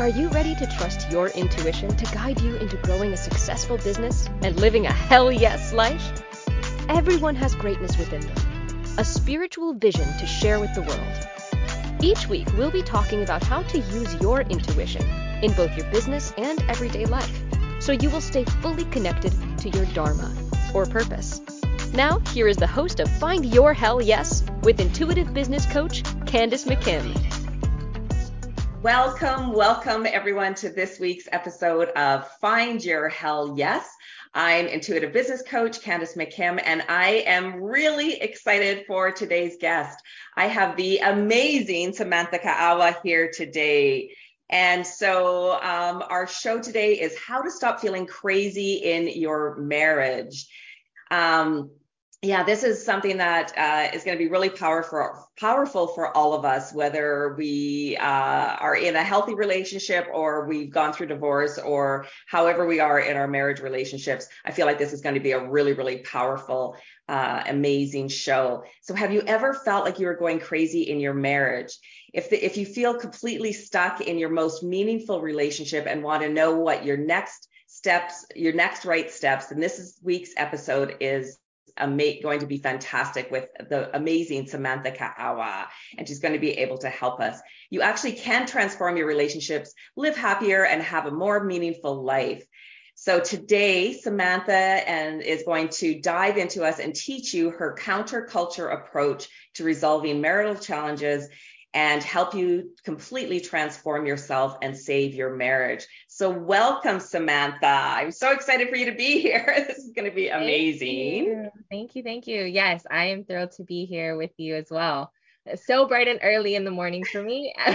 Are you ready to trust your intuition to guide you into growing a successful business and living a hell yes life? Everyone has greatness within them, a spiritual vision to share with the world. Each week, we'll be talking about how to use your intuition in both your business and everyday life so you will stay fully connected to your Dharma or purpose. Now, here is the host of Find Your Hell Yes with intuitive business coach Candace McKim. Welcome, welcome everyone to this week's episode of Find Your Hell Yes. I'm intuitive business coach Candace McKim, and I am really excited for today's guest. I have the amazing Samantha Kaaua here today. And so, um, our show today is how to stop feeling crazy in your marriage. Um, yeah, this is something that uh, is going to be really powerful, powerful for all of us, whether we uh, are in a healthy relationship or we've gone through divorce or however we are in our marriage relationships. I feel like this is going to be a really, really powerful, uh, amazing show. So, have you ever felt like you were going crazy in your marriage? If the, if you feel completely stuck in your most meaningful relationship and want to know what your next steps, your next right steps, then this is, week's episode is ama- going to be fantastic with the amazing Samantha Kaaua, and she's going to be able to help us. You actually can transform your relationships, live happier, and have a more meaningful life. So today, Samantha and is going to dive into us and teach you her counterculture approach to resolving marital challenges and help you completely transform yourself and save your marriage. So, welcome, Samantha. I'm so excited for you to be here. This is going to be amazing. Thank you. Thank you. Thank you. Yes, I am thrilled to be here with you as well. So bright and early in the morning for me,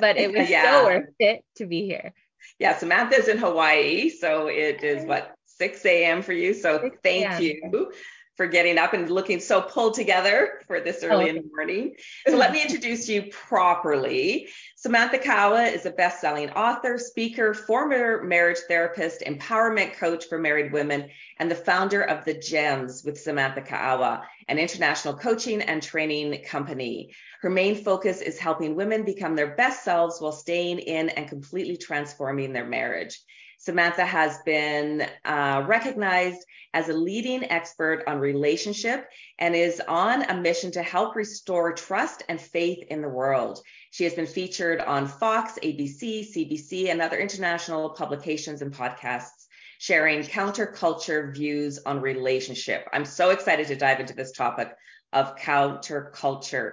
but it was yeah. so worth it to be here. Yeah, Samantha's in Hawaii, so it is what 6 a.m. for you. So thank you for getting up and looking so pulled together for this oh. early oh. in the morning. So let me introduce you properly. Samantha Kaaua is a best-selling author, speaker, former marriage therapist, empowerment coach for married women, and the founder of The GEMMS with Samantha Kaaua, an international coaching and training company. Her main focus is helping women become their best selves while staying in and completely transforming their marriage. Samantha has been uh, recognized as a leading expert on relationship and is on a mission to help restore trust and faith in the world. She has been featured on Fox, ABC, CBC, and other international publications and podcasts, sharing counterculture views on relationship. I'm so excited to dive into this topic of counterculture.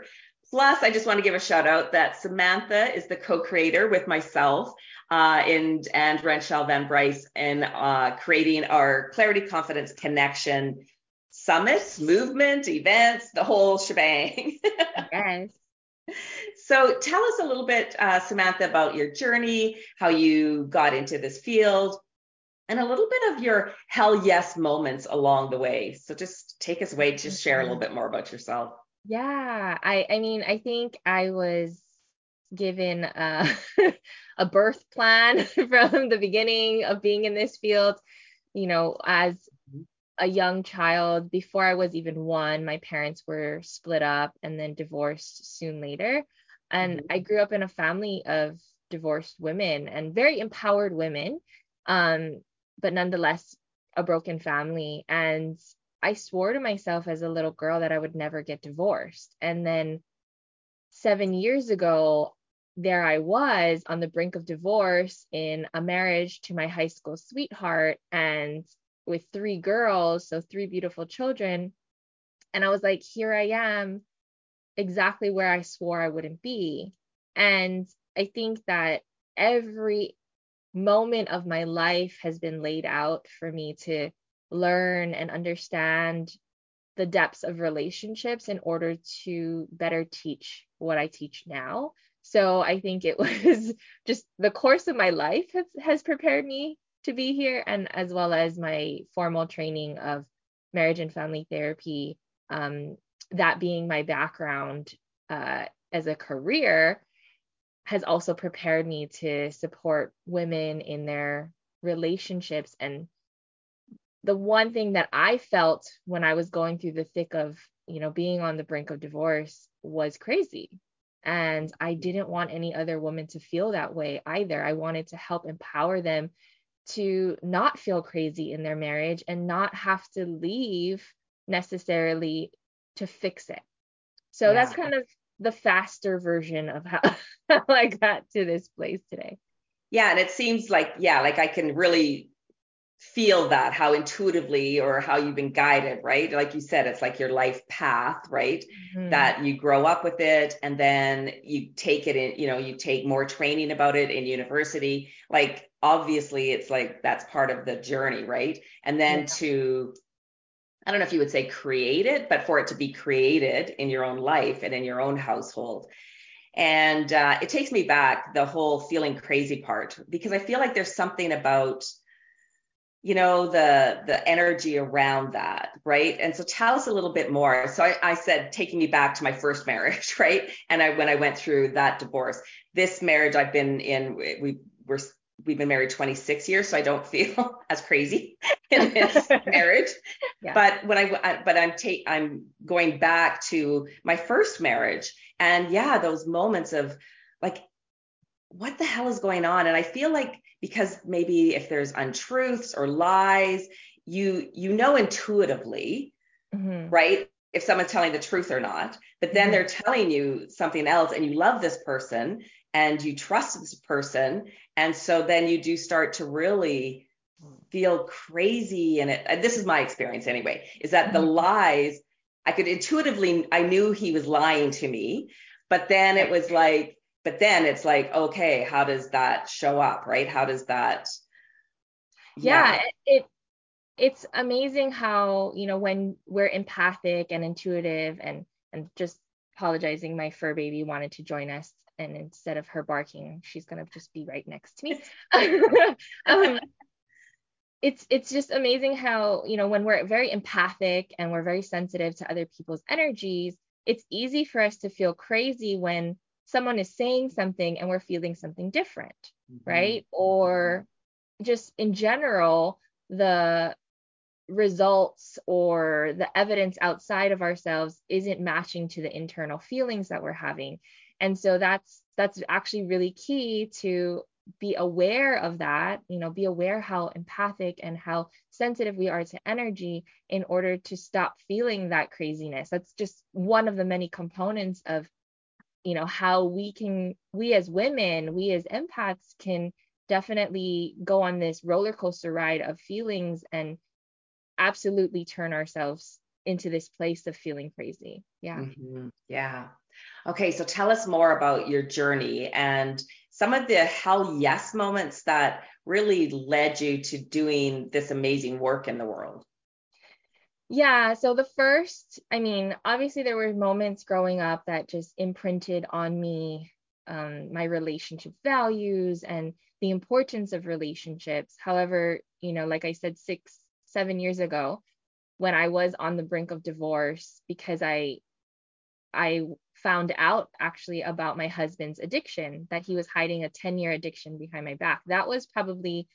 Plus, I just want to give a shout out that Samantha is the co-creator with myself uh, and and Renshel Van Bryce in uh, creating our Clarity Confidence Connection summits, movement, events, the whole shebang. yes. So tell us a little bit, uh, Samantha, about your journey, how you got into this field, and a little bit of your hell yes moments along the way. So just take us away, just share a little bit more about yourself. Yeah, I I mean, I think I was given a, a birth plan from the beginning of being in this field. You know, as mm-hmm. a young child, before I was even one, my parents were split up and then divorced soon later. And mm-hmm. I grew up in a family of divorced women and very empowered women, um, but nonetheless, a broken family. And I swore to myself as a little girl that I would never get divorced. And then seven years ago, there I was on the brink of divorce in a marriage to my high school sweetheart and with three girls, so three beautiful children. And I was like, here I am, exactly where I swore I wouldn't be. And I think that every moment of my life has been laid out for me to learn and understand the depths of relationships in order to better teach what I teach now. So I think it was just the course of my life has, has prepared me to be here, and as well as my formal training of marriage and family therapy. Um, that being my background uh, as a career has also prepared me to support women in their relationships and the one thing that I felt when I was going through the thick of, you know, being on the brink of divorce was crazy And I didn't want any other woman to feel that way either. I wanted to help empower them to not feel crazy in their marriage and not have to leave necessarily to fix it. So yeah. that's kind of the faster version of how, how I got to this place today. Yeah. And it seems like, yeah, like I can really feel that how intuitively or how you've been guided right? Like you said it's like your life path right? Mm-hmm. that you grow up with it and then you take it in you know you take more training about it in university. Like obviously it's like that's part of the journey right? And then yeah. to i don't know if you would say create it but for it to be created in your own life and in your own household. And uh, it takes me back the whole feeling crazy part because i feel like there's something about you know the the energy around that right? And so tell us a little bit more. So I, I, said taking me back to my first marriage right? And i when i went through that divorce this marriage i've been in we were we've been married 26 years so i don't feel as crazy in this marriage. Yeah. but when i but i'm take i'm going back to my first marriage and yeah those moments of like what the hell is going on? And i feel like because maybe if there's untruths or lies, you you know intuitively, mm-hmm. right? If someone's telling the truth or not, but then mm-hmm. they're telling you something else and you love this person and you trust this person. And so then you do start to really feel crazy. And it, and this is my experience anyway, is that mm-hmm. the lies, I could intuitively, I knew he was lying to me, but then it was like, but then it's like okay how does that show up right? How does that yeah, yeah. it it's amazing how you know when we're empathic and intuitive and and just apologizing my fur baby wanted to join us and instead of her barking she's going to just be right next to me. Um, it's it's just amazing how you know when we're very empathic and we're very sensitive to other people's energies it's easy for us to feel crazy when someone is saying something and we're feeling something different, mm-hmm. right? Or just in general, the results or the evidence outside of ourselves isn't matching to the internal feelings that we're having. And so that's that's actually really key to be aware of that, you know, be aware how empathic and how sensitive we are to energy in order to stop feeling that craziness. That's just one of the many components of you know how we can we as women we as empaths can definitely go on this roller coaster ride of feelings and absolutely turn ourselves into this place of feeling crazy. Yeah. Mm-hmm. yeah. Okay so tell us more about your journey and some of the hell yes moments that really led you to doing this amazing work in the world yeah, so the first, I mean, obviously there were moments growing up that just imprinted on me um, my relationship values and the importance of relationships. However, you know, like I said, six, seven years ago, when I was on the brink of divorce because I I found out actually about my husband's addiction, that he was hiding a 10 year addiction behind my back. That was probably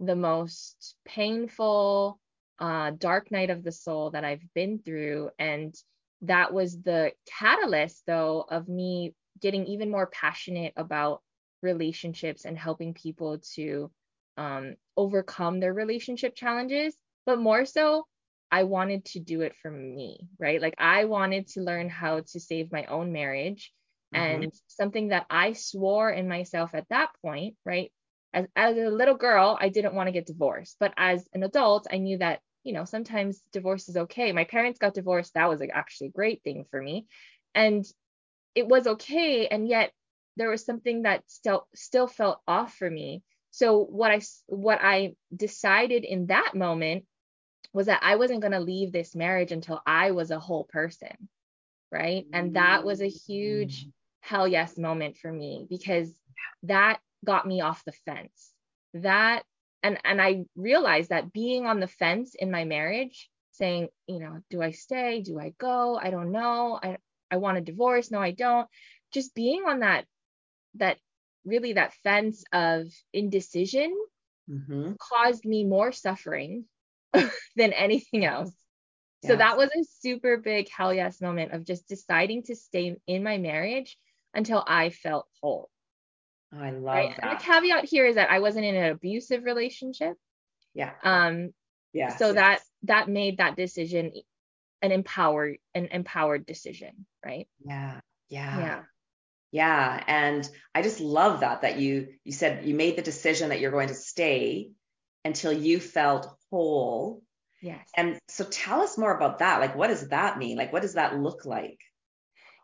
the most painful uh, dark night of the soul that I've been through. And that was the catalyst, though, of me getting even more passionate about relationships and helping people to um, overcome their relationship challenges. But more so, I wanted to do it for me, right? Like I wanted to learn how to save my own marriage. Mm-hmm. And something that I swore in myself at that point, right? As, as a little girl, I didn't want to get divorced. But as an adult, I knew that you know, sometimes divorce is okay. My parents got divorced. That was actually a great thing for me. And it was okay. And yet there was something that still still felt off for me. So what I what I decided in that moment was that I wasn't going to leave this marriage until I was a whole person. Right? And that was a huge mm. hell yes moment for me because that got me off the fence. That and and I realized that being on the fence in my marriage, saying, you know, do I stay? Do I go? I don't know. I I want a divorce. No, I don't. Just being on that that really that fence of indecision mm-hmm. caused me more suffering than anything else. Yes. So that was a super big hell yes moment of just deciding to stay in my marriage until I felt whole. Oh, I love right? that. And the caveat here is that I wasn't in an abusive relationship. Yeah. Um yeah. So yes. that that made that decision an empowered an empowered decision, right? Yeah. Yeah. Yeah. Yeah, and I just love that that you you said you made the decision that you're going to stay until you felt whole. Yes. And so tell us more about that. Like what does that mean? Like what does that look like?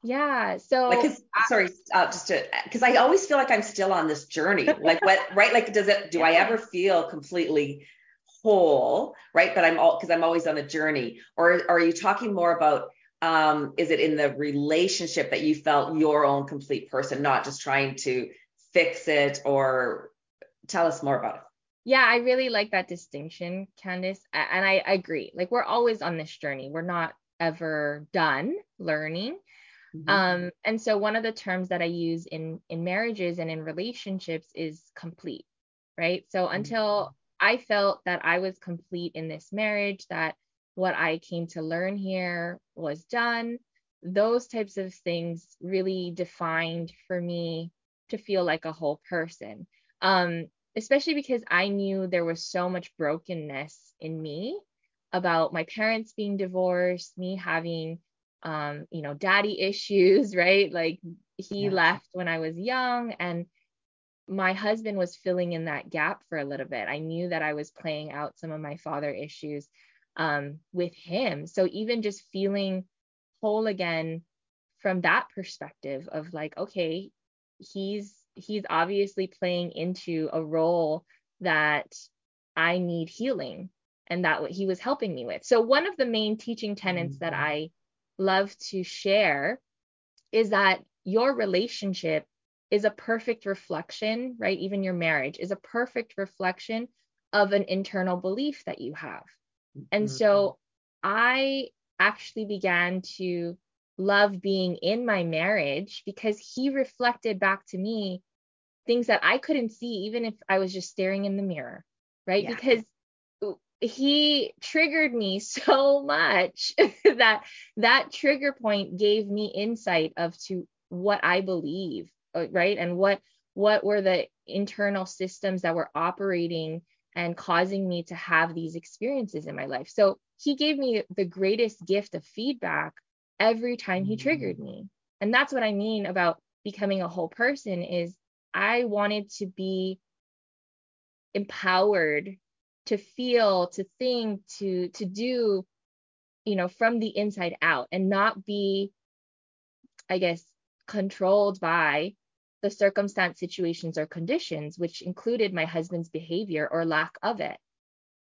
Yeah. So like, sorry, uh, just to, cause I always feel like I'm still on this journey. Like what, right? Like, does it, do. I ever feel completely whole? Right. But I'm all, cause I'm always on a journey or, or are you talking more about, um, is it in the relationship that you felt your own complete person, not just trying to fix it or tell us more about it? Yeah, I really like that distinction, Candace. And I, I agree. Like we're always on this journey. We're not ever done learning. Mm-hmm. Um, and so one of the terms that I use in in marriages and in relationships is complete, right? So mm-hmm. until I felt that I was complete in this marriage, that what I came to learn here was done, those types of things really defined for me to feel like a whole person. Um, especially because I knew there was so much brokenness in me about my parents being divorced, me having um, you know, daddy issues, right? Like he yeah. left when I was young and my husband was filling in that gap for a little bit. I knew that I was playing out some of my father issues um, with him. So even just feeling whole again from that perspective of like, okay, he's he's obviously playing into a role that I need healing and that what he was helping me with. So one of the main teaching tenets mm-hmm. that I love to share is that your relationship is a perfect reflection, right? Even your marriage is a perfect reflection of an internal belief that you have. And mm-hmm. so I actually began to love being in my marriage because he reflected back to me things that I couldn't see, even if I was just staring in the mirror, right? Yeah. Because he triggered me so much that that trigger point gave me insight of to what I believe, uh, right? And what what were the internal systems that were operating and causing me to have these experiences in my life. So he gave me the greatest gift of feedback every time he triggered me. And that's what I mean about becoming a whole person is I wanted to be empowered to feel to think to to do you know from the inside out and not be i guess controlled by the circumstance situations or conditions which included my husband's behavior or lack of it.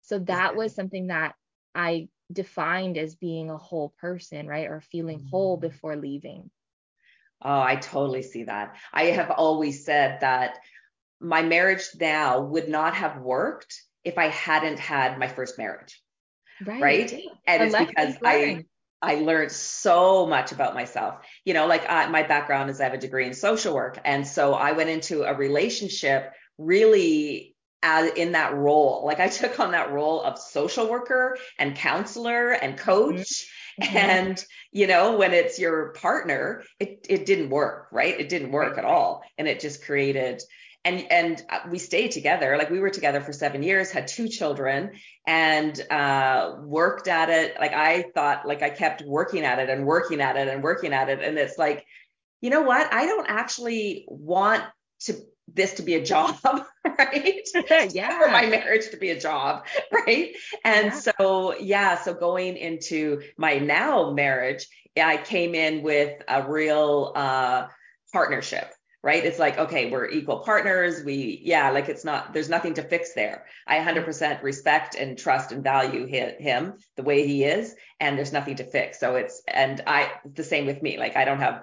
So that was something that i defined as being a whole person right or feeling whole mm. before leaving. Oh i totally see that. I have always said that my marriage now would not have worked if I hadn't had my first marriage. Right. right? And it's because I I learned so much about myself. You know, like I, my background is I have a degree in social work, and so I went into a relationship really as in that role. Like I took on that role of social worker and counselor and coach. Mm-hmm. And you know, when it's your partner, it it didn't work, right? It didn't work right. at all, and it just created and and uh, we stayed together. Like we were together for seven years had two children and uh, worked at it. Like i thought like i kept working at it and working at it and working at it. And it's like you know what? I don't actually want to this to be a job right? Yeah. For my marriage to be a job right? And yeah. so yeah so going into my now marriage i came in with a real uh partnership right? It's like, okay, we're equal partners. We, yeah, like it's not, there's nothing to fix there. I 100% respect and trust and value him the way he is, and there's nothing to fix. So it's, and I, the same with me. Like I don't have,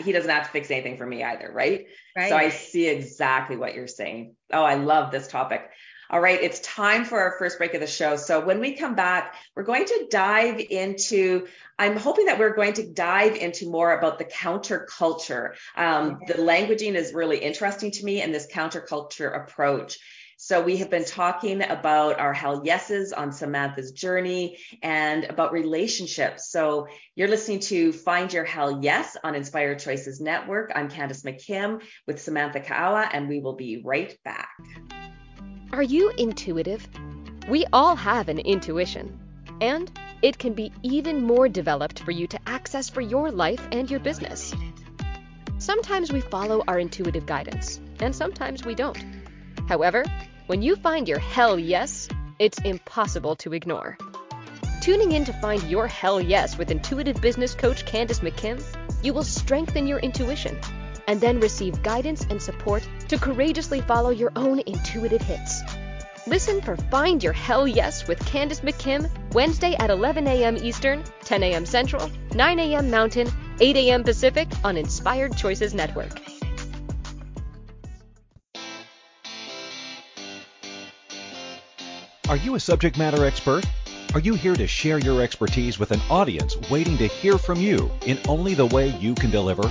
he doesn't have to fix anything for me either, right? right? So I see exactly what you're saying. Oh, I love this topic. All right, it's time for our first break of the show. So when we come back, we're going to dive into, I'm hoping that we're going to dive into more about the counterculture. Um, the languaging is really interesting to me and this counterculture approach. So we have been talking about our hell yeses on Samantha's journey and about relationships. So you're listening to Find Your Hell Yes on Inspired Choices Network. I'm Candace McKim with Samantha Kaaua, and we will be right back. Are you intuitive? We all have an intuition, and it can be even more developed for you to access for your life and your business. Sometimes we follow our intuitive guidance, and sometimes we don't. However, when you find your hell yes, it's impossible to ignore. Tuning in to find your hell yes with intuitive business coach Candace McKim, you will strengthen your intuition and then receive guidance and support to courageously follow your own intuitive hits. Listen for Find Your Hell Yes with Candace McKim Wednesday at 11 a.m. Eastern, 10 a.m. Central, 9 a.m. Mountain, 8 a.m. Pacific on Inspired Choices Network. Are you a subject matter expert? Are you here to share your expertise with an audience waiting to hear from you in only the way you can deliver?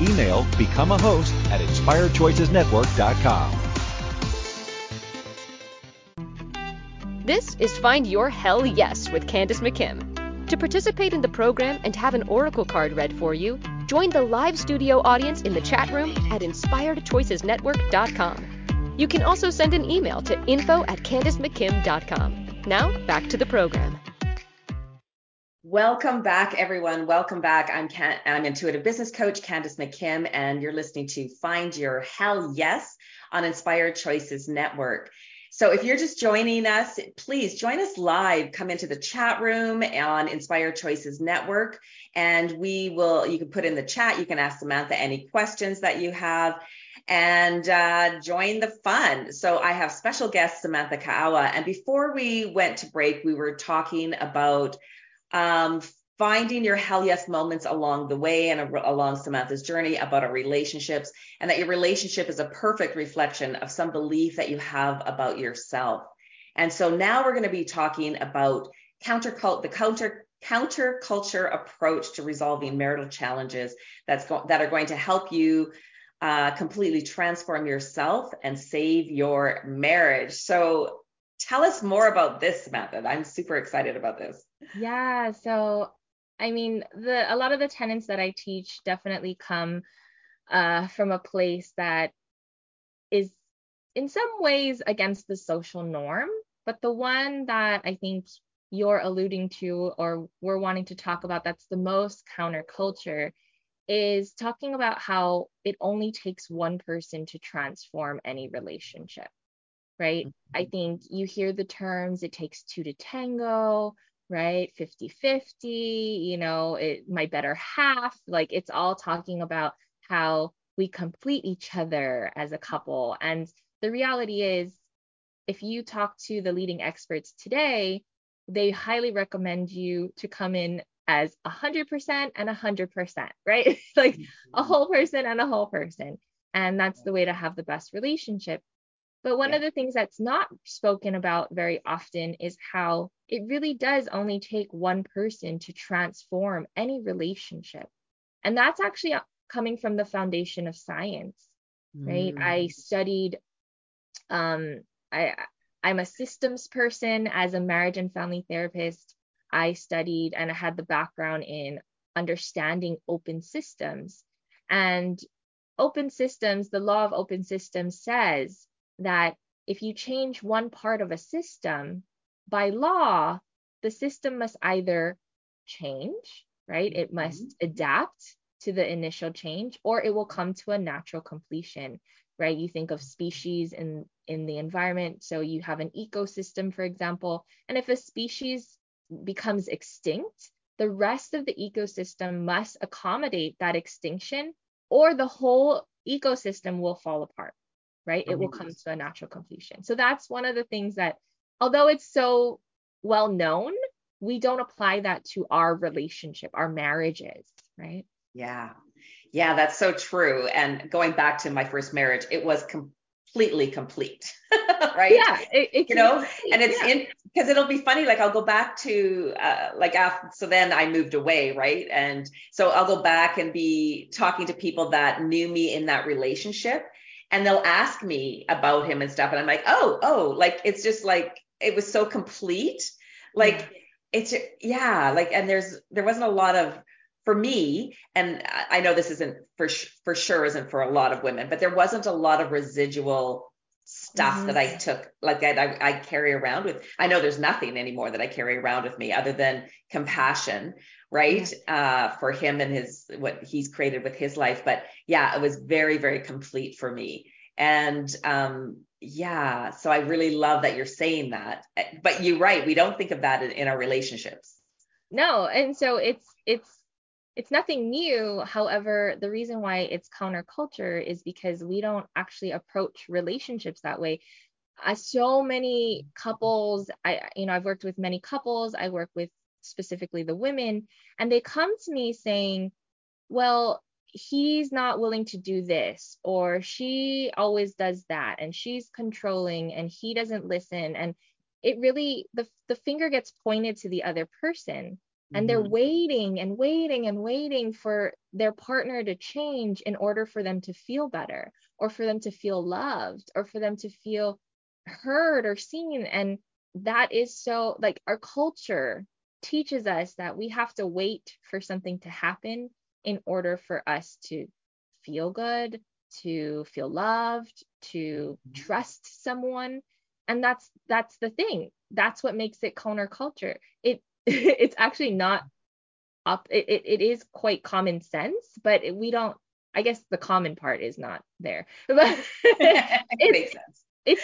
Email become a host at inspiredchoicesnetwork.com. This is Find Your Hell Yes with Candace McKim. To participate in the program and have an oracle card read for you, join the live studio audience in the chat room at inspiredchoicesnetwork.com. You can also send an email to info at candacemckim.com. Now, back to the program. Welcome back, everyone. Welcome back. I'm Can- I'm intuitive business coach Candace McKim, and you're listening to Find Your Hell Yes on Inspired Choices Network. So if you're just joining us, please join us live. Come into the chat room on Inspired Choices Network, and we will. You can put in the chat. You can ask Samantha any questions that you have and uh, join the fun. So I have special guest Samantha Kaaua. And before we went to break, we were talking about um, finding your hell yes moments along the way and a, along Samantha's journey about our relationships, and that your relationship is a perfect reflection of some belief that you have about yourself. And so now we're going to be talking about counter the counter counterculture approach to resolving marital challenges that's go- that are going to help you uh, completely transform yourself and save your marriage. So tell us more about this method. I'm super excited about this. Yeah. So, I mean, the a lot of the tenets that I teach definitely come uh, from a place that is in some ways against the social norm, but the one that I think you're alluding to or we're wanting to talk about that's the most counterculture is talking about how it only takes one person to transform any relationship, right? Mm-hmm. I think you hear the terms, it takes two to tango, right? 50 50, you know, it, my better half. Like it's all talking about how we complete each other as a couple. And the reality is, if you talk to the leading experts today, they highly recommend you to come in as 100% and 100%, right? like a mm-hmm. whole person and a whole person. And that's the way to have the best relationship. But one yeah. of the things that's not spoken about very often is how it really does only take one person to transform any relationship. And that's actually coming from the foundation of science, right? Mm. I studied um I I'm a systems person as a marriage and family therapist. I studied and I had the background in understanding open systems. And open systems, the law of open systems says that if you change one part of a system, by law, the system must either change, right? It must mm-hmm. adapt to the initial change, or it will come to a natural completion, right? You think of species in, in the environment. So you have an ecosystem, for example, and if a species becomes extinct, the rest of the ecosystem must accommodate that extinction or the whole ecosystem will fall apart, right? It will come to a natural completion. So that's one of the things that although it's so well known, we don't apply that to our relationship, our marriages, right? Yeah. Yeah, that's so true. And going back to my first marriage, it was completely complete. right? Yeah. It, it you know, and it's yeah. in because it'll be funny. Like I'll go back to uh, like after, so then I moved away. Right. And so I'll go back and be talking to people that knew me in that relationship and they'll ask me about him and stuff. And I'm like, oh, oh, like it's just like, it was so complete. Like, yeah. it's, yeah, like, and there's, there wasn't a lot of, for me, and I know this isn't for for sure isn't for a lot of women, but there wasn't a lot of residual stuff mm-hmm. that I took like that I, I carry around with. I know there's nothing anymore that I carry around with me other than compassion, right? Uh, for him and his what he's created with his life. But yeah, it was very, very complete for me. And um, yeah, so I really love that you're saying that. But you're right, we don't think of that in, in our relationships. No, and so it's it's it's nothing new. However, the reason why it's counterculture is because we don't actually approach relationships that way. Uh, so many couples, I you know, I've worked with many couples. I work with specifically the women, and they come to me saying, "Well, he's not willing to do this or she always does that and she's controlling and he doesn't listen and it really the the finger gets pointed to the other person and they're mm-hmm. waiting and waiting and waiting for their partner to change in order for them to feel better or for them to feel loved or for them to feel heard or seen and that is so like our culture teaches us that we have to wait for something to happen in order for us to feel good to feel loved to mm-hmm. trust someone. And that's that's the thing. That's what makes it counterculture it it's actually not up it, it, it is quite common sense but it, we don't i guess the common part is not there. But it makes sense. it's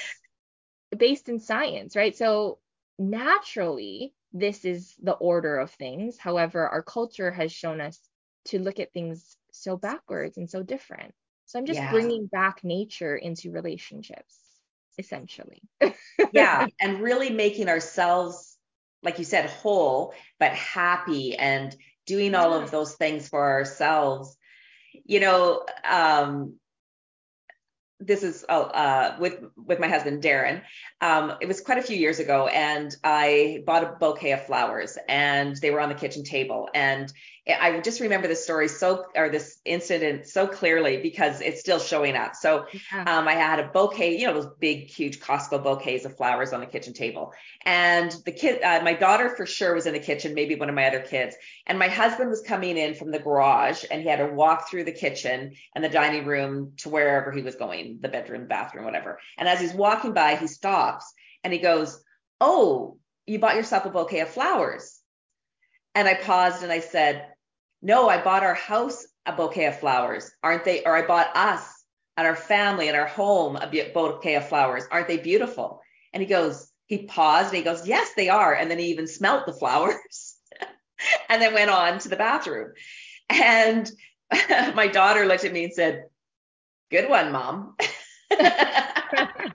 based in science right? So naturally this is the order of things however our culture has shown us to look at things so backwards and so different so i'm just yeah. bringing back nature into relationships essentially yeah and really making ourselves like you said, whole, but happy and doing all of those things for ourselves. You know, um, this is uh, uh, with with my husband Darren. Um, it was quite a few years ago, and I bought a bouquet of flowers, and they were on the kitchen table. And I just remember this story so, or this incident so clearly because it's still showing up. So yeah. um, I had a bouquet, you know, those big, huge Costco bouquets of flowers on the kitchen table. And the kid, uh, my daughter for sure was in the kitchen, maybe one of my other kids. And my husband was coming in from the garage and he had to walk through the kitchen and the dining room to wherever he was going, the bedroom, bathroom, whatever. And as he's walking by, he stops and he goes, Oh, you bought yourself a bouquet of flowers. And I paused and I said, no, I bought our house a bouquet of flowers. Aren't they? Or I bought us and our family and our home a bouquet of flowers. Aren't they beautiful? And he goes, he paused and he goes, yes, they are. And then he even smelt the flowers and then went on to the bathroom. And my daughter looked at me and said, good one, mom. right.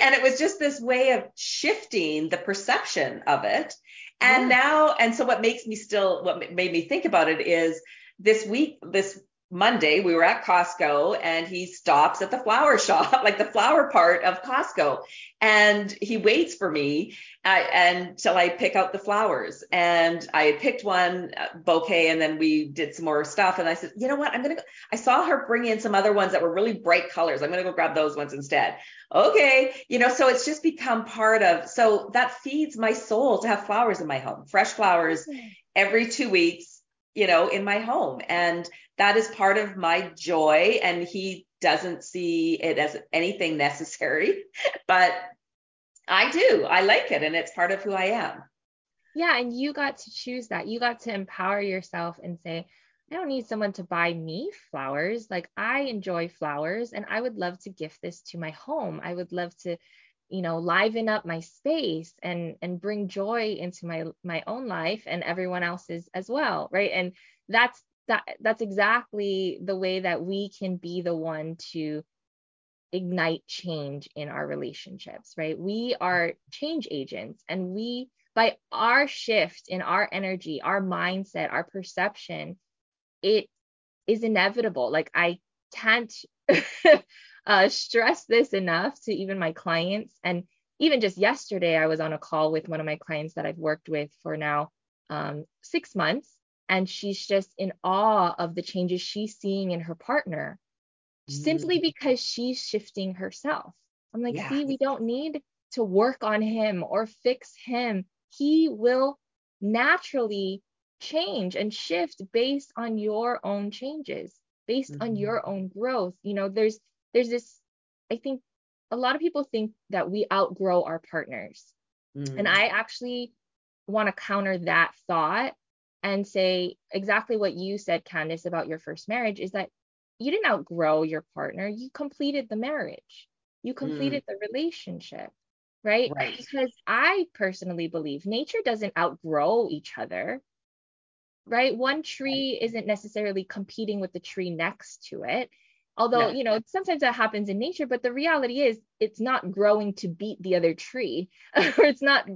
And it was just this way of shifting the perception of it and yeah. now, and so what makes me still, what made me think about it is this week, this Monday, we were at Costco and he stops at the flower shop, like the flower part of Costco. And he waits for me uh, until I pick out the flowers. And I picked one uh, bouquet and then we did some more stuff. And I said, you know what? I'm going to. I saw her bring in some other ones that were really bright colors. I'm going to go grab those ones instead. Okay. You know, so it's just become part of, so that feeds my soul to have flowers in my home, fresh flowers every two weeks, you know, in my home. And that is part of my joy. And he doesn't see it as anything necessary, but I do. I like it and it's part of who I am. Yeah. And you got to choose that. You got to empower yourself and say, I don't need someone to buy me flowers. Like I enjoy flowers and I would love to gift this to my home. I would love to, you know, liven up my space and and bring joy into my my own life and everyone else's as well, right? And that's that that's exactly the way that we can be the one to ignite change in our relationships, right? We are change agents and we by our shift in our energy, our mindset, our perception, it is inevitable. Like I can't uh, stress this enough to even my clients. And even just yesterday, I was on a call with one of my clients that I've worked with for now um, six months. And she's just in awe of the changes she's seeing in her partner mm. simply because she's shifting herself. I'm like, yeah. see, we don't need to work on him or fix him. He will naturally change and shift based on your own changes, based mm-hmm. on your own growth. You know, there's there's this I think a lot of people think that we outgrow our partners. Mm. And I actually want to counter that thought and say exactly what you said, Candace, about your first marriage is that you didn't outgrow your partner, you completed the marriage, you completed mm. the relationship, right? right? Because I personally believe nature doesn't outgrow each other, right? One tree isn't necessarily competing with the tree next to it. Although, no. you know, sometimes that happens in nature, but the reality is it's not growing to beat the other tree, or it's not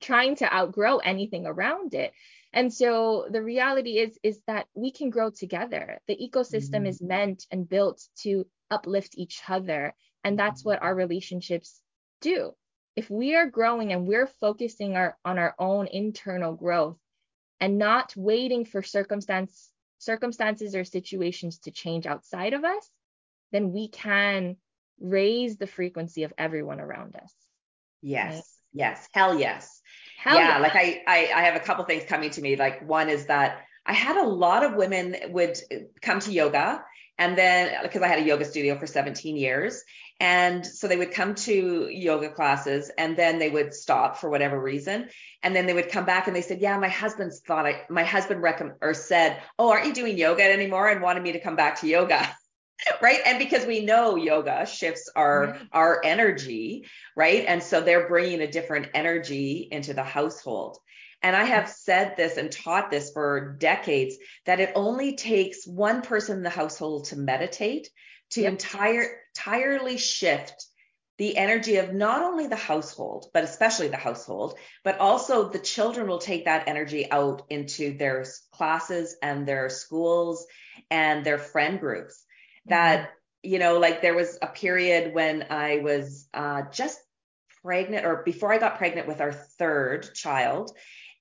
trying to outgrow anything around it. And so the reality is is that we can grow together. The ecosystem mm-hmm. is meant and built to uplift each other, and that's what our relationships do. If we are growing and we're focusing our, on our own internal growth and not waiting for circumstance circumstances or situations to change outside of us, then we can raise the frequency of everyone around us. Yes. Right? Yes. Hell yes. Hell yeah. Yes. Like I, I, I have a couple things coming to me. Like one is that I had a lot of women would come to yoga and then because I had a yoga studio for 17 years. And so they would come to yoga classes and then they would stop for whatever reason. And then they would come back and they said, yeah, my husband's thought I, my husband recommend or said, oh, aren't you doing yoga anymore? And wanted me to come back to yoga. right and because we know yoga shifts our right. our energy right and so they're bringing a different energy into the household and i have said this and taught this for decades that it only takes one person in the household to meditate to yep. entire entirely shift the energy of not only the household, but especially the household, but also the children will take that energy out into their classes and their schools and their friend groups that you know like there was a period when i was uh, just pregnant or before i got pregnant with our third child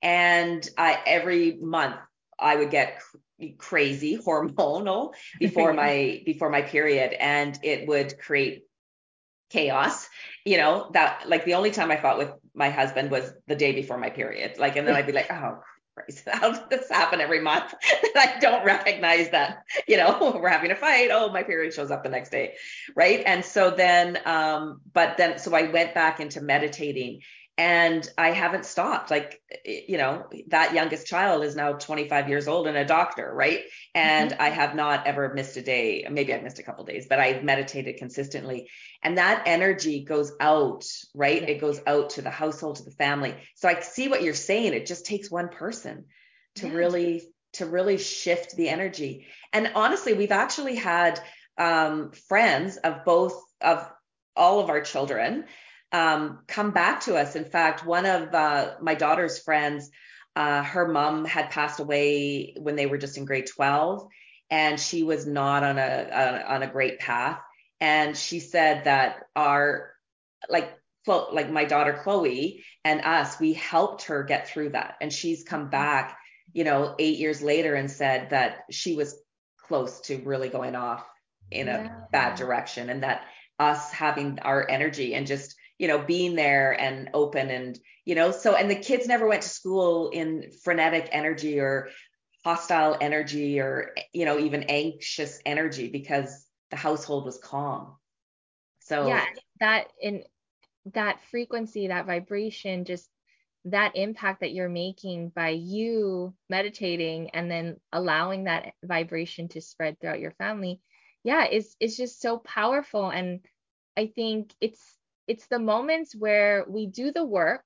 and i every month i would get cr- crazy hormonal before my before my period and it would create chaos you know that like the only time i fought with my husband was the day before my period like and then i'd be like oh how does this happen every month? and I don't recognize that, you know, we're having a fight. Oh, my period shows up the next day. Right. And so then, um, but then, so I went back into meditating and I haven't stopped. Like, you know, that youngest child is now 25 years old and a doctor, right? And mm-hmm. I have not ever missed a day. Maybe I've missed a couple days, but I've meditated consistently. And that energy goes out, right? Yeah. It goes out to the household, to the family. So I see what you're saying. It just takes one person to yeah. really to really shift the energy. And honestly, we've actually had um, friends of both of all of our children um, come back to us. In fact, one of uh, my daughter's friends, uh, her mom had passed away when they were just in grade 12, and she was not on a, a on a great path. And she said that our like like my daughter Chloe and us, we helped her get through that, and she's come mm-hmm. back, you know, eight years later and said that she was close to really going off in a yeah. bad direction, and that us having our energy and just you know, being there and open and, you know, so, and the kids never went to school in frenetic energy or hostile energy or, you know, even anxious energy because the household was calm. So, yeah, that in that frequency, that vibration, just that impact that you're making by you meditating and then allowing that vibration to spread throughout your family yeah is is just so powerful and i think it's it's the moments where we do the work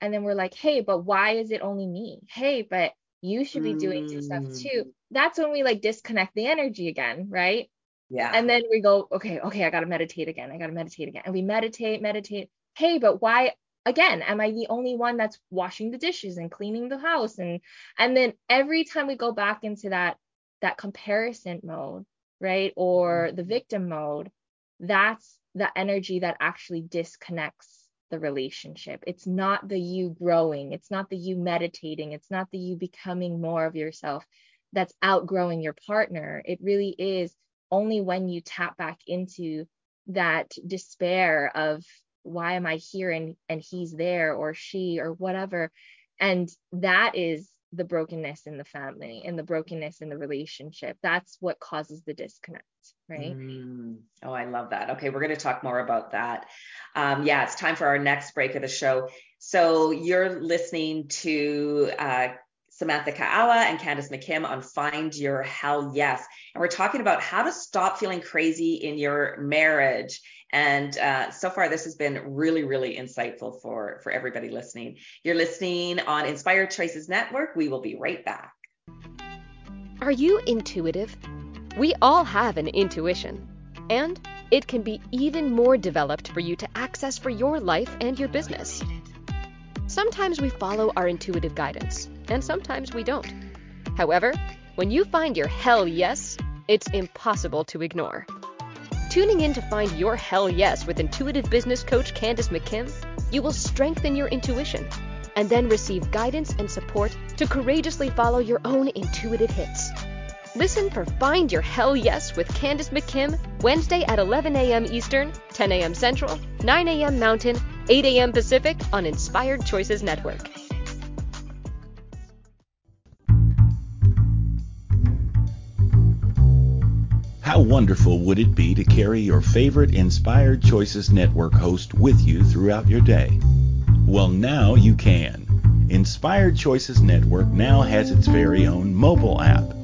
and then we're like, hey, but why is it only me? Hey, but you should be doing some stuff too. Mm. That's when we like disconnect the energy again, right? Yeah. And then we go, okay, okay, I got to meditate again. I got to meditate again. And we meditate, meditate. Hey, but why again am i the only one that's washing the dishes and cleaning the house and and then every time we go back into that that comparison mode right or the victim mode that's the energy that actually disconnects the relationship. It's not the you growing. It's not the you meditating. It's not the you becoming more of yourself that's outgrowing your partner. It really is only when you tap back into that despair of why am I here and and he's there or she or whatever. And that is the brokenness in the family and the brokenness in the relationship. That's what causes the disconnect, right? Mm. Oh, I love that. Okay, we're going to talk more about that. Um, yeah, it's time for our next break of the show. So you're listening to uh, Samantha Kaaua and Candace McKim on Find Your Hell Yes. And we're talking about how to stop feeling crazy in your marriage. And uh, so far, this has been really, really insightful for, for everybody listening. You're listening on Inspired Choices Network. We will be right back. Are you intuitive? We all have an intuition, and it can be even more developed for you to access for your life and your business. Sometimes we follow our intuitive guidance, and sometimes we don't. However, when you find your hell yes, it's impossible to ignore. Tuning in to find your hell yes with intuitive business coach Candace McKim, you will strengthen your intuition and then receive guidance and support to courageously follow your own intuitive hits. Listen for Find Your Hell Yes with Candace McKim Wednesday at 11 a.m. Eastern, 10 a.m. Central, 9 a.m. Mountain, 8 a.m. Pacific on Inspired Choices Network. How wonderful would it be to carry your favorite Inspired Choices Network host with you throughout your day? Well, now you can. Inspired Choices Network now has its very own mobile app.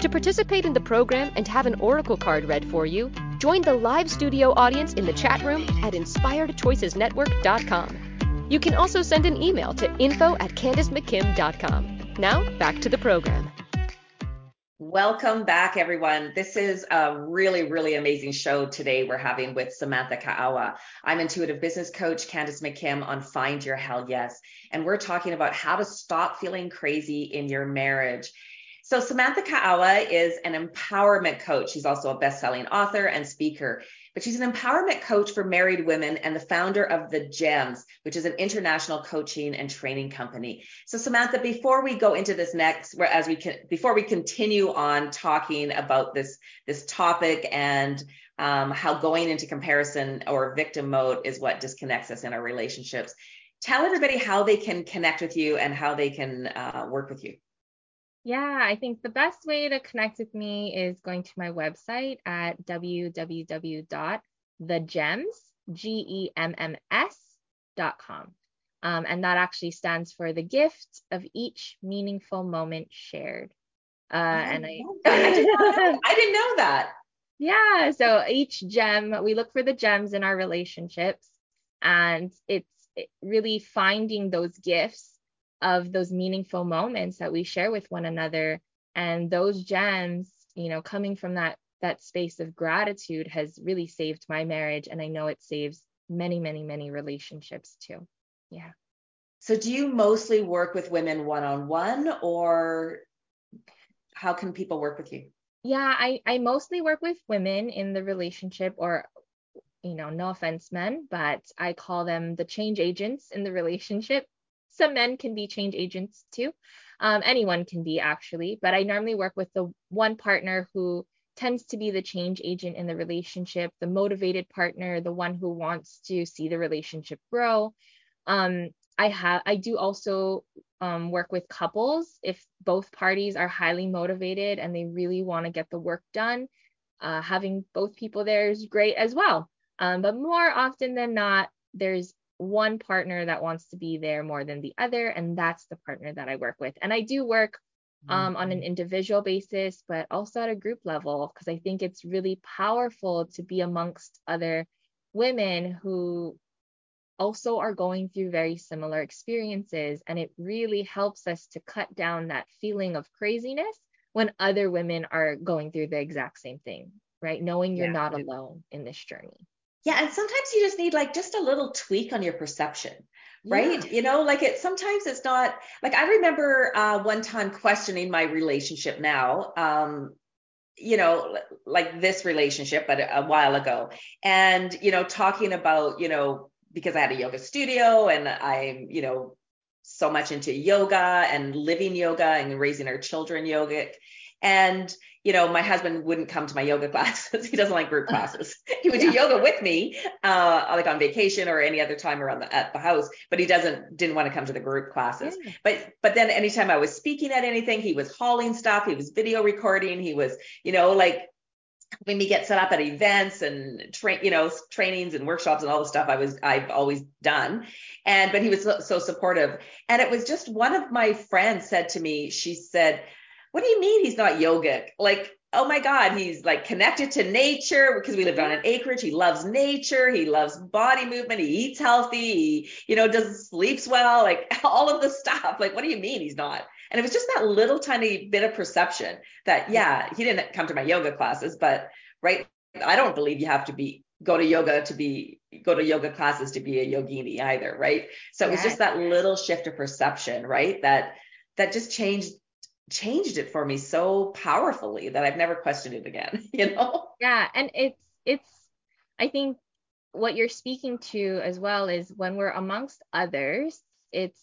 To participate in the program and have an oracle card read for you, join the live studio audience in the chat room at inspiredchoicesnetwork.com. You can also send an email to info at candacemckim.com. Now, back to the program. Welcome back, everyone. This is a really, really amazing show today we're having with Samantha Kaaua. I'm intuitive business coach Candace McKim on Find Your Hell Yes. And we're talking about how to stop feeling crazy in your marriage. So Samantha Kaaua is an empowerment coach. She's also a best-selling author and speaker, but she's an empowerment coach for married women and the founder of The GEMMS, which is an international coaching and training company. So Samantha, before we go into this next, as we can, before we continue on talking about this this topic and um, how going into comparison or victim mode is what disconnects us in our relationships, tell everybody how they can connect with you and how they can uh, work with you. Yeah, I think the best way to connect with me is going to my website at www.thegemms.com. Um, and that actually stands for the gift of each meaningful moment shared. Uh, and I, I didn't know that. Yeah. So each gem, we look for the gems in our relationships, and it's really finding those gifts of those meaningful moments that we share with one another. And those gems you know coming from that that space of gratitude has really saved my marriage. And i know it saves many many many relationships too. Yeah. So do you mostly work with women one on one or how can people work with you? Yeah i i mostly work with women in the relationship or you know no offense men but i call them the change agents in the relationship some men can be change agents too. Um, anyone can be actually, but I normally work with the one partner who tends to be the change agent in the relationship, the motivated partner, the one who wants to see the relationship grow. Um, I have I do also um, work with couples if both parties are highly motivated and they really want to get the work done. uh, having both people there is great as well. Um, but more often than not, there's one partner that wants to be there more than the other, and that's the partner that I work with. And I do work um, on an mm-hmm. individual basis, but also at a group level, because I think it's really powerful to be amongst other women who also are going through very similar experiences. And it really helps us to cut down that feeling of craziness when other women are going through the exact same thing, right? Knowing you're yeah. not alone in this journey. Yeah, and sometimes you just need like just a little tweak on your perception, right? Yeah. You know, like it sometimes it's not like I remember uh, one time questioning my relationship now, um, you know, like this relationship, but a while ago, and you know, talking about you know because I had a yoga studio and I'm you know so much into yoga and living yoga and raising our children yogic, and you know, my husband wouldn't come to my yoga classes. he doesn't like group classes. He would yeah. do yoga with me, uh, like on vacation or any other time around the, at the house, but he doesn't, didn't want to come to the group classes. Yeah. But, but then anytime I was speaking at anything, he was hauling stuff. He was video recording. He was, you know, like when we get set up at events and train, you know, trainings and workshops and all the stuff I was, I've always done. And, but he was so, so supportive. And it was just one of my friends said to me, she said, what do you mean he's not yogic? Like, oh my God, he's like connected to nature because we lived on an acreage. He loves nature. He loves body movement. He eats healthy. He, you know, does sleeps well, like all of the stuff. Like, what do you mean he's not? And it was just that little tiny bit of perception that, yeah, he didn't come to my yoga classes, but right. I don't believe you have to be go to yoga to be go to yoga classes to be a yogini either, right? So it was just that little shift of perception, right? That that just changed changed it for me so powerfully that I've never questioned it again, you know? Yeah. And it's, it's, I think what you're speaking to as well is when we're amongst others, it's,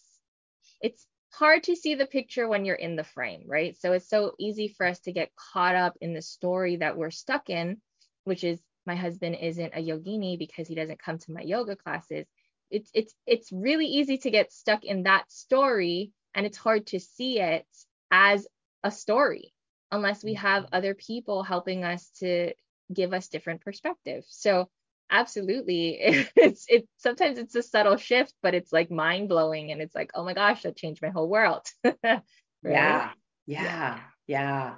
it's hard to see the picture when you're in the frame, right? So it's so easy for us to get caught up in the story that we're stuck in, which is my husband isn't a yogini because he doesn't come to my yoga classes. It's it's it's really easy to get stuck in that story and it's hard to see it as a story unless we have mm-hmm. other people helping us to give us different perspectives. So absolutely. It's it sometimes it's a subtle shift but it's like mind blowing and it's like oh my gosh that changed my whole world. Right? yeah. Yeah. Yeah.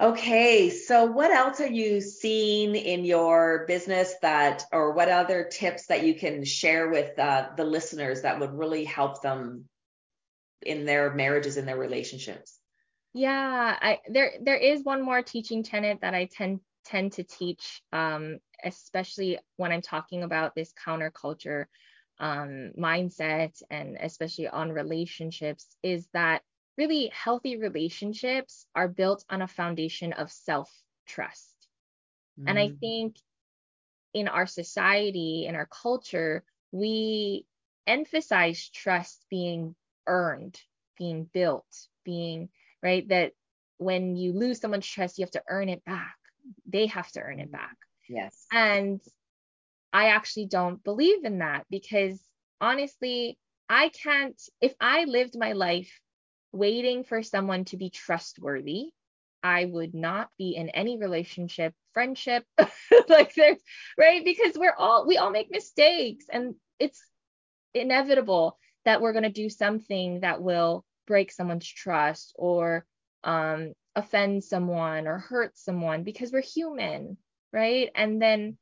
Okay. So what else are you seeing in your business that or what other tips that you can share with uh, the listeners that would really help them in their marriages and their relationships yeah i there there is one more teaching tenet that i tend tend to teach um especially when i'm talking about this counterculture um mindset and especially on relationships is that really healthy relationships are built on a foundation of self trust mm. and i mm. think in our society in our culture we emphasize trust being earned, being built, being right that when you lose someone's trust, you have to earn it back. They have to earn it mm-hmm. back. Yes. And I actually don't believe in that because honestly, I can't, if I lived my life waiting for someone to be trustworthy, I would not be in any relationship, friendship, like there's right because we're all we all make mistakes and it's inevitable that we're going to do something that will break someone's trust or um, offend someone or hurt someone because we're human, right? And then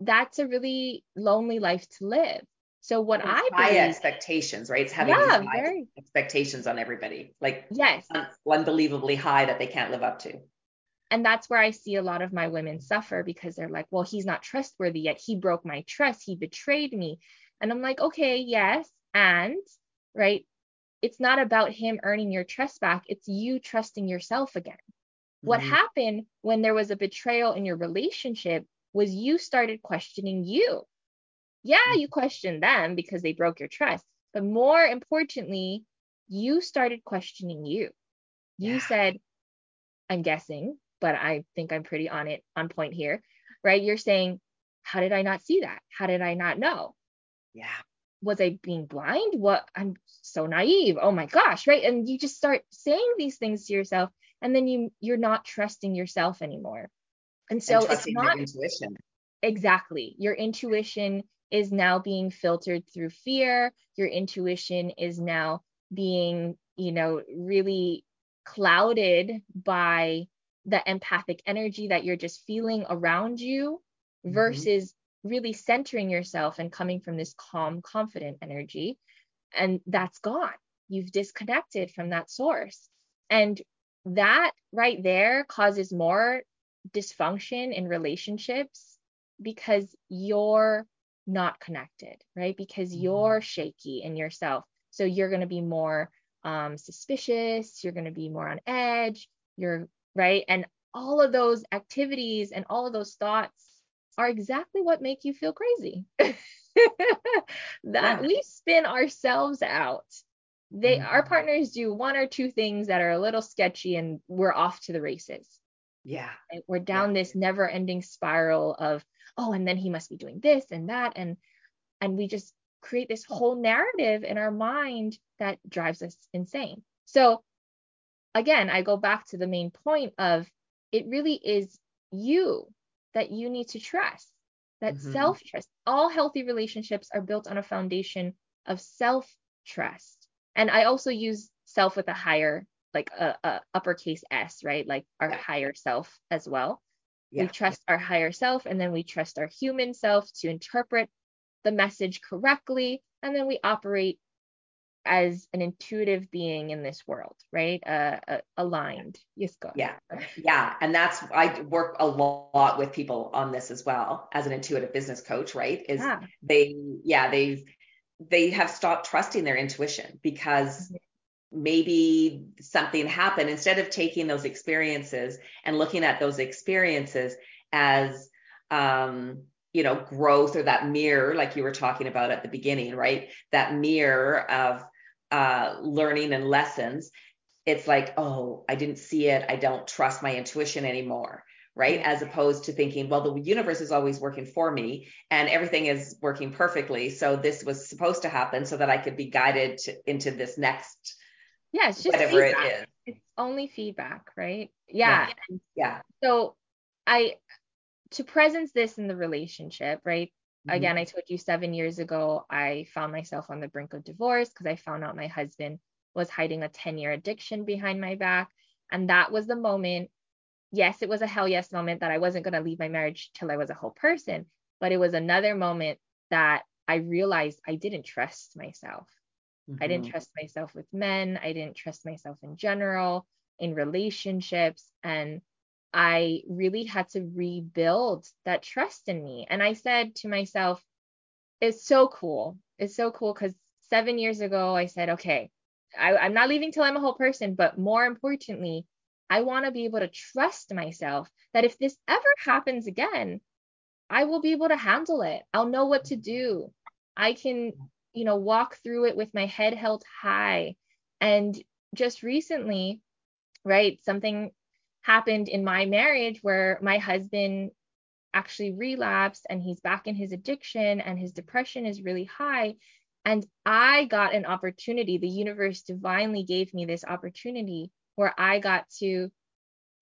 that's a really lonely life to live. So what it's I high believe, expectations, right? It's having yeah, high very, expectations on everybody, like yes, un- unbelievably high that they can't live up to. And that's where I see a lot of my women suffer because they're like, well, he's not trustworthy yet. He broke my trust. He betrayed me. And I'm like, okay, yes, and, right, it's not about him earning your trust back, it's you trusting yourself again. Mm-hmm. What happened when there was a betrayal in your relationship was you started questioning you. Yeah, mm-hmm. you questioned them because they broke your trust, but more importantly, you started questioning you. You yeah. said, I'm guessing, but I think I'm pretty on it on point here, right? You're saying, how did I not see that? How did I not know? Yeah was I being blind? What I'm so naive. Oh my gosh, right? And you just start saying these things to yourself and then you you're not trusting yourself anymore. And so and it's not intuition. Exactly. Your intuition is now being filtered through fear. Your intuition is now being, you know, really clouded by the empathic energy that you're just feeling around you mm-hmm. versus. Really centering yourself and coming from this calm, confident energy. And that's gone. You've disconnected from that source. And that right there causes more dysfunction in relationships because you're not connected, right? Because mm-hmm. you're shaky in yourself. So you're going to be more um, suspicious, you're going to be more on edge, you're right. And all of those activities and all of those thoughts are exactly what make you feel crazy. that yeah. we spin ourselves out. They mm-hmm. our partners do one or two things that are a little sketchy and we're off to the races. Yeah. And we're down yeah. this never-ending spiral of, oh, and then he must be doing this and that. And and we just create this whole narrative in our mind that drives us insane. So again, I go back to the main point of it really is you that you need to trust. That mm-hmm. self-trust. All healthy relationships are built on a foundation of self-trust. And I also use self with a higher like a, a uppercase S, right? Like our yeah. higher self as well. Yeah. We trust our higher self and then we trust our human self to interpret the message correctly. And then we operate as an intuitive being in this world, right? Uh, uh, aligned. Yes, go. Yeah, yeah, and that's I work a lot with people on this as well as an intuitive business coach, right? Is yeah. they, yeah, they've they have stopped trusting their intuition because mm-hmm maybe something happened instead of taking those experiences and looking at those experiences as um, you know growth or that mirror like you were talking about at the beginning right that mirror of uh, learning and lessons it's like oh i didn't see it i don't trust my intuition anymore right as opposed to thinking well the universe is always working for me and everything is working perfectly so this was supposed to happen so that i could be guided to, into this next yeah, it's just whatever feedback. it is. It's only feedback, right? Yeah. Yeah. yeah. So I to presence this in the relationship, right? Mm-hmm. Again, I told you seven years ago, I found myself on the brink of divorce because I found out my husband was hiding a 10 year addiction behind my back. And that was the moment. Yes, it was a hell yes moment that I wasn't going to leave my marriage till I was a whole person. But it was another moment that I realized I didn't trust myself. Mm-hmm. I didn't mm-hmm. trust myself with men. I didn't trust myself in general, in relationships. And I really had to rebuild that trust in me. And I said to myself, it's so cool. It's so cool because seven years ago, I said, okay, I, I'm not leaving till I'm a whole person. But more importantly, I want to be able to trust myself that if this ever happens again, I will be able to handle it. I'll know what to do. I can you know, walk through it with my head held high. And just recently, right, something happened in my marriage where my husband actually relapsed and he's back in his addiction and his depression is really high. And I got an opportunity, the universe divinely gave me this opportunity where I got to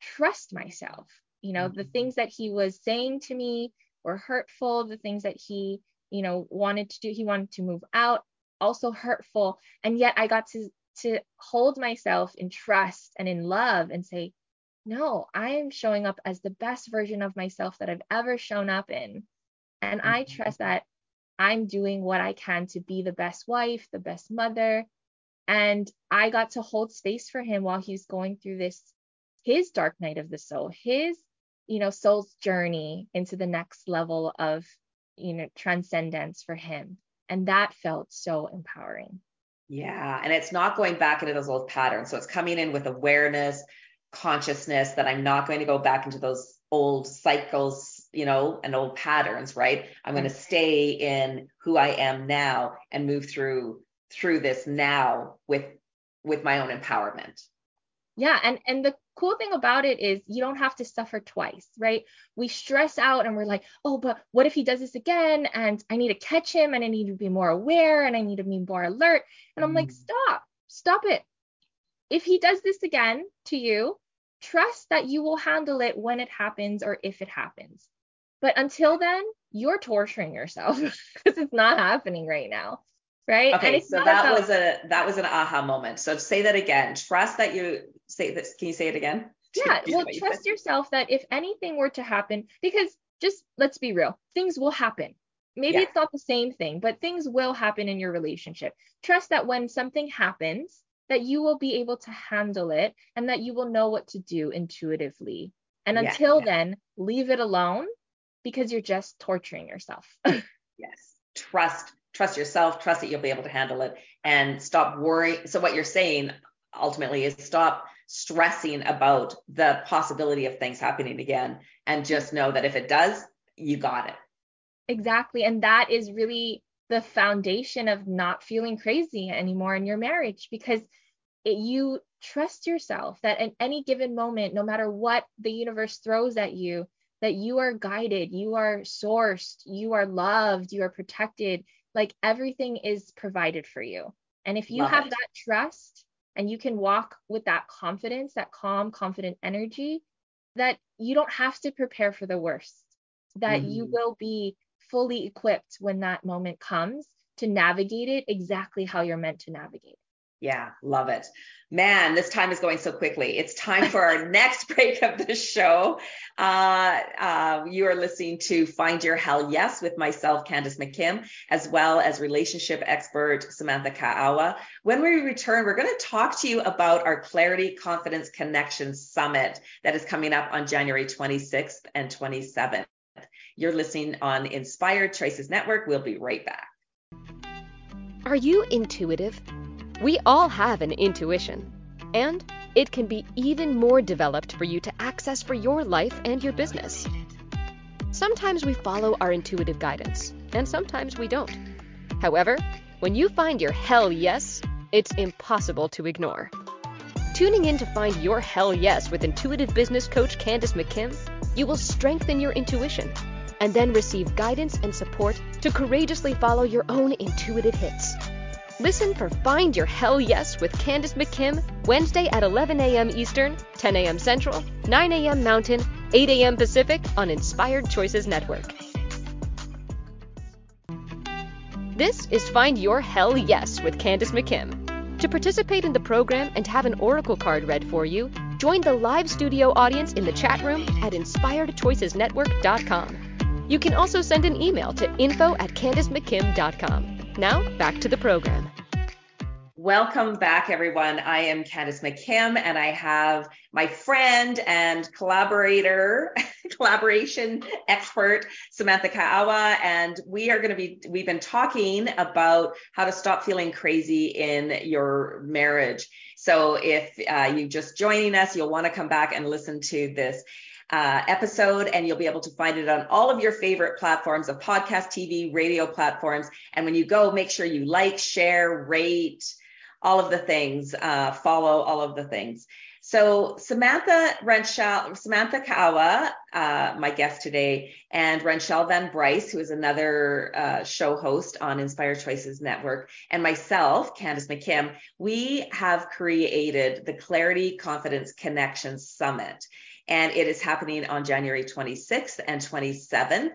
trust myself. You know, mm-hmm. the things that he was saying to me were hurtful, the things that he you know wanted to do he wanted to move out also hurtful and yet i got to to hold myself in trust and in love and say no i am showing up as the best version of myself that i've ever shown up in. And mm-hmm. i trust that i'm doing what i can to be the best wife the best mother. And i got to hold space for him while he's going through this his dark night of the soul his you know soul's journey into the next level of you know transcendence for him. And that felt so empowering. Yeah and it's not going back into those old patterns. So it's coming in with awareness consciousness that i'm not going to go back into those old cycles you know and old patterns right? I'm going to stay in who i am now and move through through this now with with my own empowerment. Yeah and and the cool thing about it is you don't have to suffer twice right? We stress out and we're like oh but what if he does this again and i need to catch him and i need to be more aware and i need to be more alert? And i'm like mm. stop. Stop it. If he does this again to you trust that you will handle it when it happens or if it happens. But until then, you're torturing yourself because it's not happening right now. Right. Okay. So that about- was a that was an aha moment. So say that again. Trust that you say this. Can you say it again? Yeah. well, trust yourself that if anything were to happen, because just let's be real, things will happen. Maybe yeah. it's not the same thing, but things will happen in your relationship. Trust that when something happens, that you will be able to handle it and that you will know what to do intuitively. And yeah, until yeah. then, leave it alone because you're just torturing yourself. yes. Trust, trust yourself, trust that you'll be able to handle it and stop worrying. So what you're saying ultimately is stop stressing about the possibility of things happening again and just know that if it does, you got it. Exactly. And that is really the foundation of not feeling crazy anymore in your marriage because it, you trust yourself that in any given moment, no matter what the universe throws at you, that you are guided, you are sourced, you are loved, you are protected. Like everything is provided for you. And if you Love have it. that trust and you can walk with that confidence, that calm, confident energy, that you don't have to prepare for the worst, that mm-hmm. you will be fully equipped when that moment comes to navigate it exactly how you're meant to navigate. Yeah, love it. Man, this time is going so quickly. It's time for our next break of the show. Uh, uh, you are listening to Find Your Hell Yes with myself, Candace McKim, as well as relationship expert Samantha Kaaua. When we return, we're going to talk to you about our Clarity Confidence Connection Summit that is coming up on January 26th and 27th. You're listening on Inspired Choices Network. We'll be right back. Are you intuitive? We all have an intuition, and it can be even more developed for you to access for your life and your business. Sometimes we follow our intuitive guidance, and sometimes we don't. However, when you find your hell yes, it's impossible to ignore. Tuning in to find your hell yes with intuitive business coach Candace McKim, you will strengthen your intuition and then receive guidance and support to courageously follow your own intuitive hits. Listen for Find Your Hell Yes with Candace McKim, Wednesday at 11 a.m. Eastern, 10 a.m. Central, 9 a.m. Mountain, 8 a.m. Pacific on Inspired Choices Network. This is Find Your Hell Yes with Candace McKim. To participate in the program and have an oracle card read for you, join the live studio audience in the chat room at inspiredchoicesnetwork.com. You can also send an email to info at candacemckim.com. Now, back to the program. Welcome back, everyone. I am Candace McKim, and I have my friend and collaborator, collaboration expert, Samantha Kaaua, and we are going to be, we've been talking about how to stop feeling crazy in your marriage. So if uh, you're just joining us, you'll want to come back and listen to this uh, episode, and you'll be able to find it on all of your favorite platforms of podcast, TV, radio platforms. And when you go, make sure you like, share, rate, all of the things, uh, follow all of the things. So Samantha Renshel, Samantha Kaaua, uh, my guest today, and Renshel Van Bryce, who is another uh, show host on Inspire Choices Network, and myself, Candace McKim, we have created the Clarity Confidence Connection Summit and it is happening on January 26th and 27th.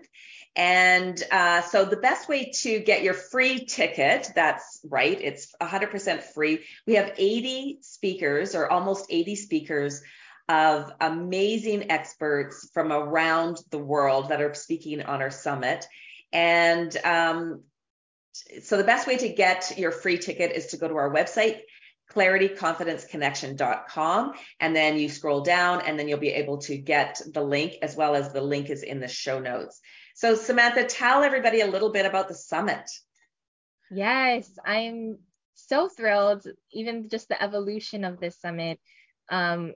And uh, so the best way to get your free ticket, that's right, it's 100% free. We have 80 speakers or almost 80 speakers of amazing experts from around the world that are speaking on our summit. And um, so the best way to get your free ticket is to go to our website, clarityconfidenceconnection.com. And then you scroll down and then you'll be able to get the link as well as the link is in the show notes. So Samantha, tell everybody a little bit about the summit. Yes, I'm so thrilled, even just the evolution of this summit. Um,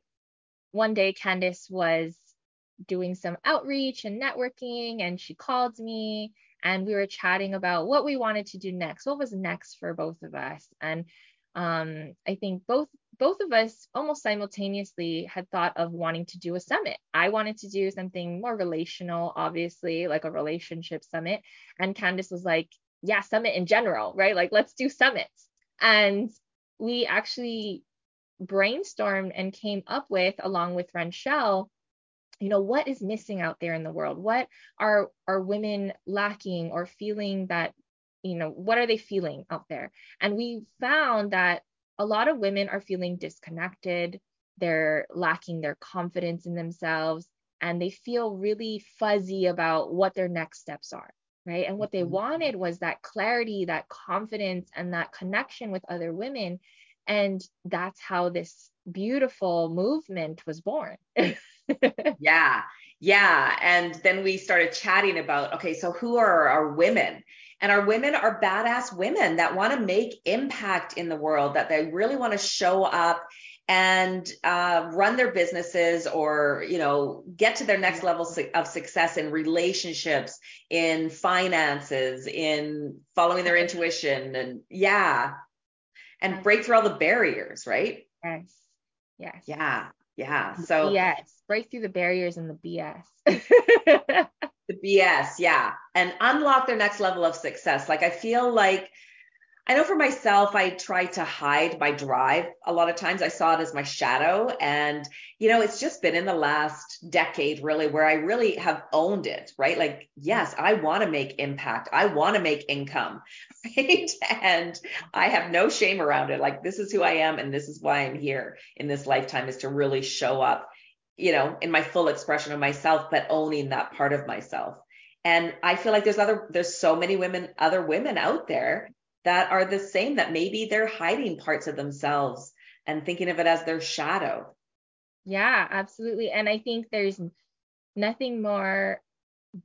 one day Candace was doing some outreach and networking and she called me and we were chatting about what we wanted to do next. What was next for both of us? And um, I think both both of us almost simultaneously had thought of wanting to do a summit. I wanted to do something more relational, obviously, like a relationship summit. And Candace was like, yeah, summit in general, right? Like, let's do summits. And we actually brainstormed and came up with, along with Renchelle, you know what is missing out there in the world what are are women lacking or feeling that you know what are they feeling out there? And we found that a lot of women are feeling disconnected. They're lacking their confidence in themselves and they feel really fuzzy about what their next steps are right? And what they mm-hmm. wanted was that clarity that confidence and that connection with other women. And that's how this beautiful movement was born. Yeah. Yeah. And then we started chatting about, okay, so who are our women? And our women are badass women that want to make impact in the world, that they really want to show up and uh, run their businesses or you know get to their next level of success in relationships in finances in following their intuition and yeah. And break through all the barriers right? Yes. Yes. Yeah yeah. So yes, break through the barriers and the BS. the BS, yeah. And unlock their next level of success. Like I feel like I know for myself, I try to hide my drive. A lot of times I saw it as my shadow. And, you know, it's just been in the last decade really where I really have owned it, right? Like, yes, I want to make impact. I want to make income, right? And I have no shame around it. Like, this is who I am. And this is why I'm here in this lifetime is to really show up, you know, in my full expression of myself, but owning that part of myself. And I feel like there's other, there's so many women, other women out there that are the same, that maybe they're hiding parts of themselves and thinking of it as their shadow. Yeah, absolutely. And I think there's nothing more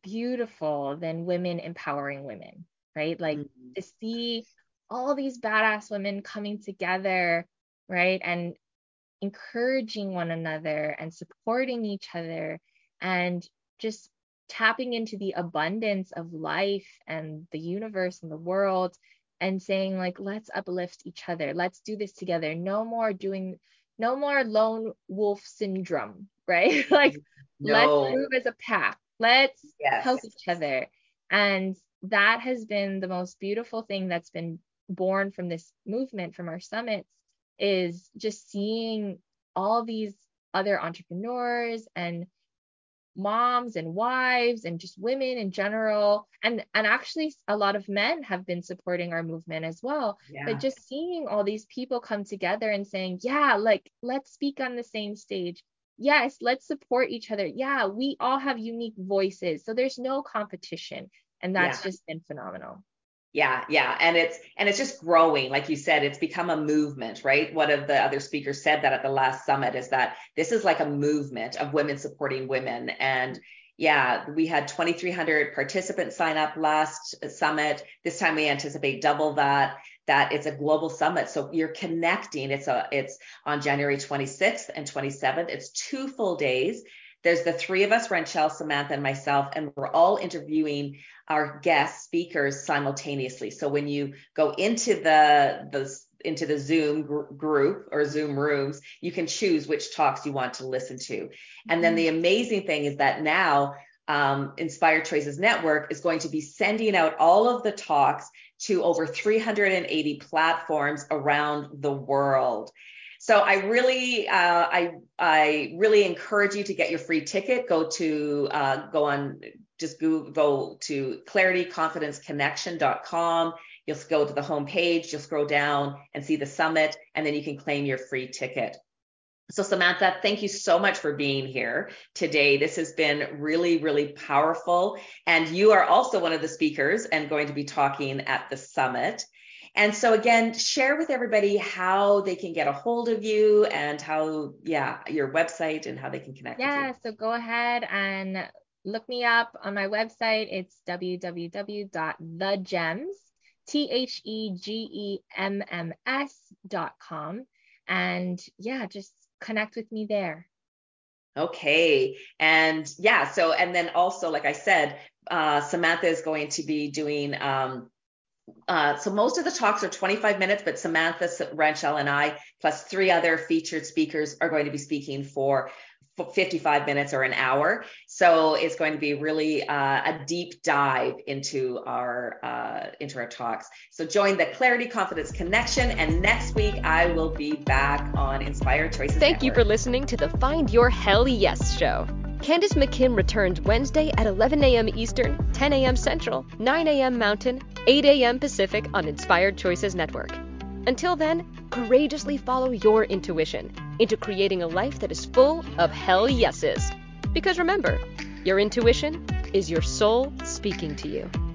beautiful than women empowering women, right? Like mm-hmm. to see all these badass women coming together, right? And encouraging one another and supporting each other and just tapping into the abundance of life and the universe and the world and saying like let's uplift each other. Let's do this together. No more doing no more lone wolf syndrome right? Like no. let's move as a pack. Let's yes. help each other. And that has been the most beautiful thing that's been born from this movement from our summits is just seeing all these other entrepreneurs and moms and wives and just women in general. And and actually a lot of men have been supporting our movement as well. Yeah. but just seeing all these people come together and saying yeah like let's speak on the same stage. Yes let's support each other. Yeah we all have unique voices. So there's no competition. And that's yeah. just been phenomenal yeah, yeah. And it's and it's just growing. Like you said, it's become a movement, right? One of the other speakers said that at the last summit is that this is like a movement of women supporting women. And yeah, we had 2,300 participants sign up last summit. This time we anticipate double that. That it's a global summit, so you're connecting. It's a it's on January 26th and 27th. It's two full days. There's the three of us, Renchelle, Samantha, and myself, and we're all interviewing our guest speakers simultaneously. So when you go into the the into the Zoom gr- group or Zoom rooms, you can choose which talks you want to listen to. And then the mm-hmm. amazing thing is that now um, Inspired Choices Network is going to be sending out all of the talks to over 380 platforms around the world. So I really, uh, I, I really encourage you to get your free ticket. Go to, uh, go on, just go, go to clarityconfidenceconnection.com. You'll go to the homepage, you'll scroll down and see the summit, and then you can claim your free ticket. So Samantha, thank you so much for being here today. This has been really, really powerful. And you are also one of the speakers and going to be talking at the summit. And so again, share with everybody how they can get a hold of you and how, yeah, your website and how they can connect. Yeah, so go ahead and look me up on my website. It's www.thegemms, T-H-E-G-E-M-M-S dot com. And yeah, just connect with me there. Okay. And yeah, so, and then also, like I said, uh, Samantha is going to be doing, um, uh, so most of the talks are 25 minutes, but Samantha Renchelle and I, plus three other featured speakers, are going to be speaking for 55 minutes or an hour. So it's going to be really uh, a deep dive into our uh, into our talks. So join the Clarity Confidence Connection, and next week I will be back on Inspired Choices. Thank Network. you for listening to the Find Your Hell Yes show. Candace McKim returns Wednesday at 11 a.m. Eastern, 10 a.m. Central, 9 a.m. Mountain, 8 a.m. Pacific on Inspired Choices Network. Until then, courageously follow your intuition into creating a life that is full of hell yeses. Because remember, your intuition is your soul speaking to you.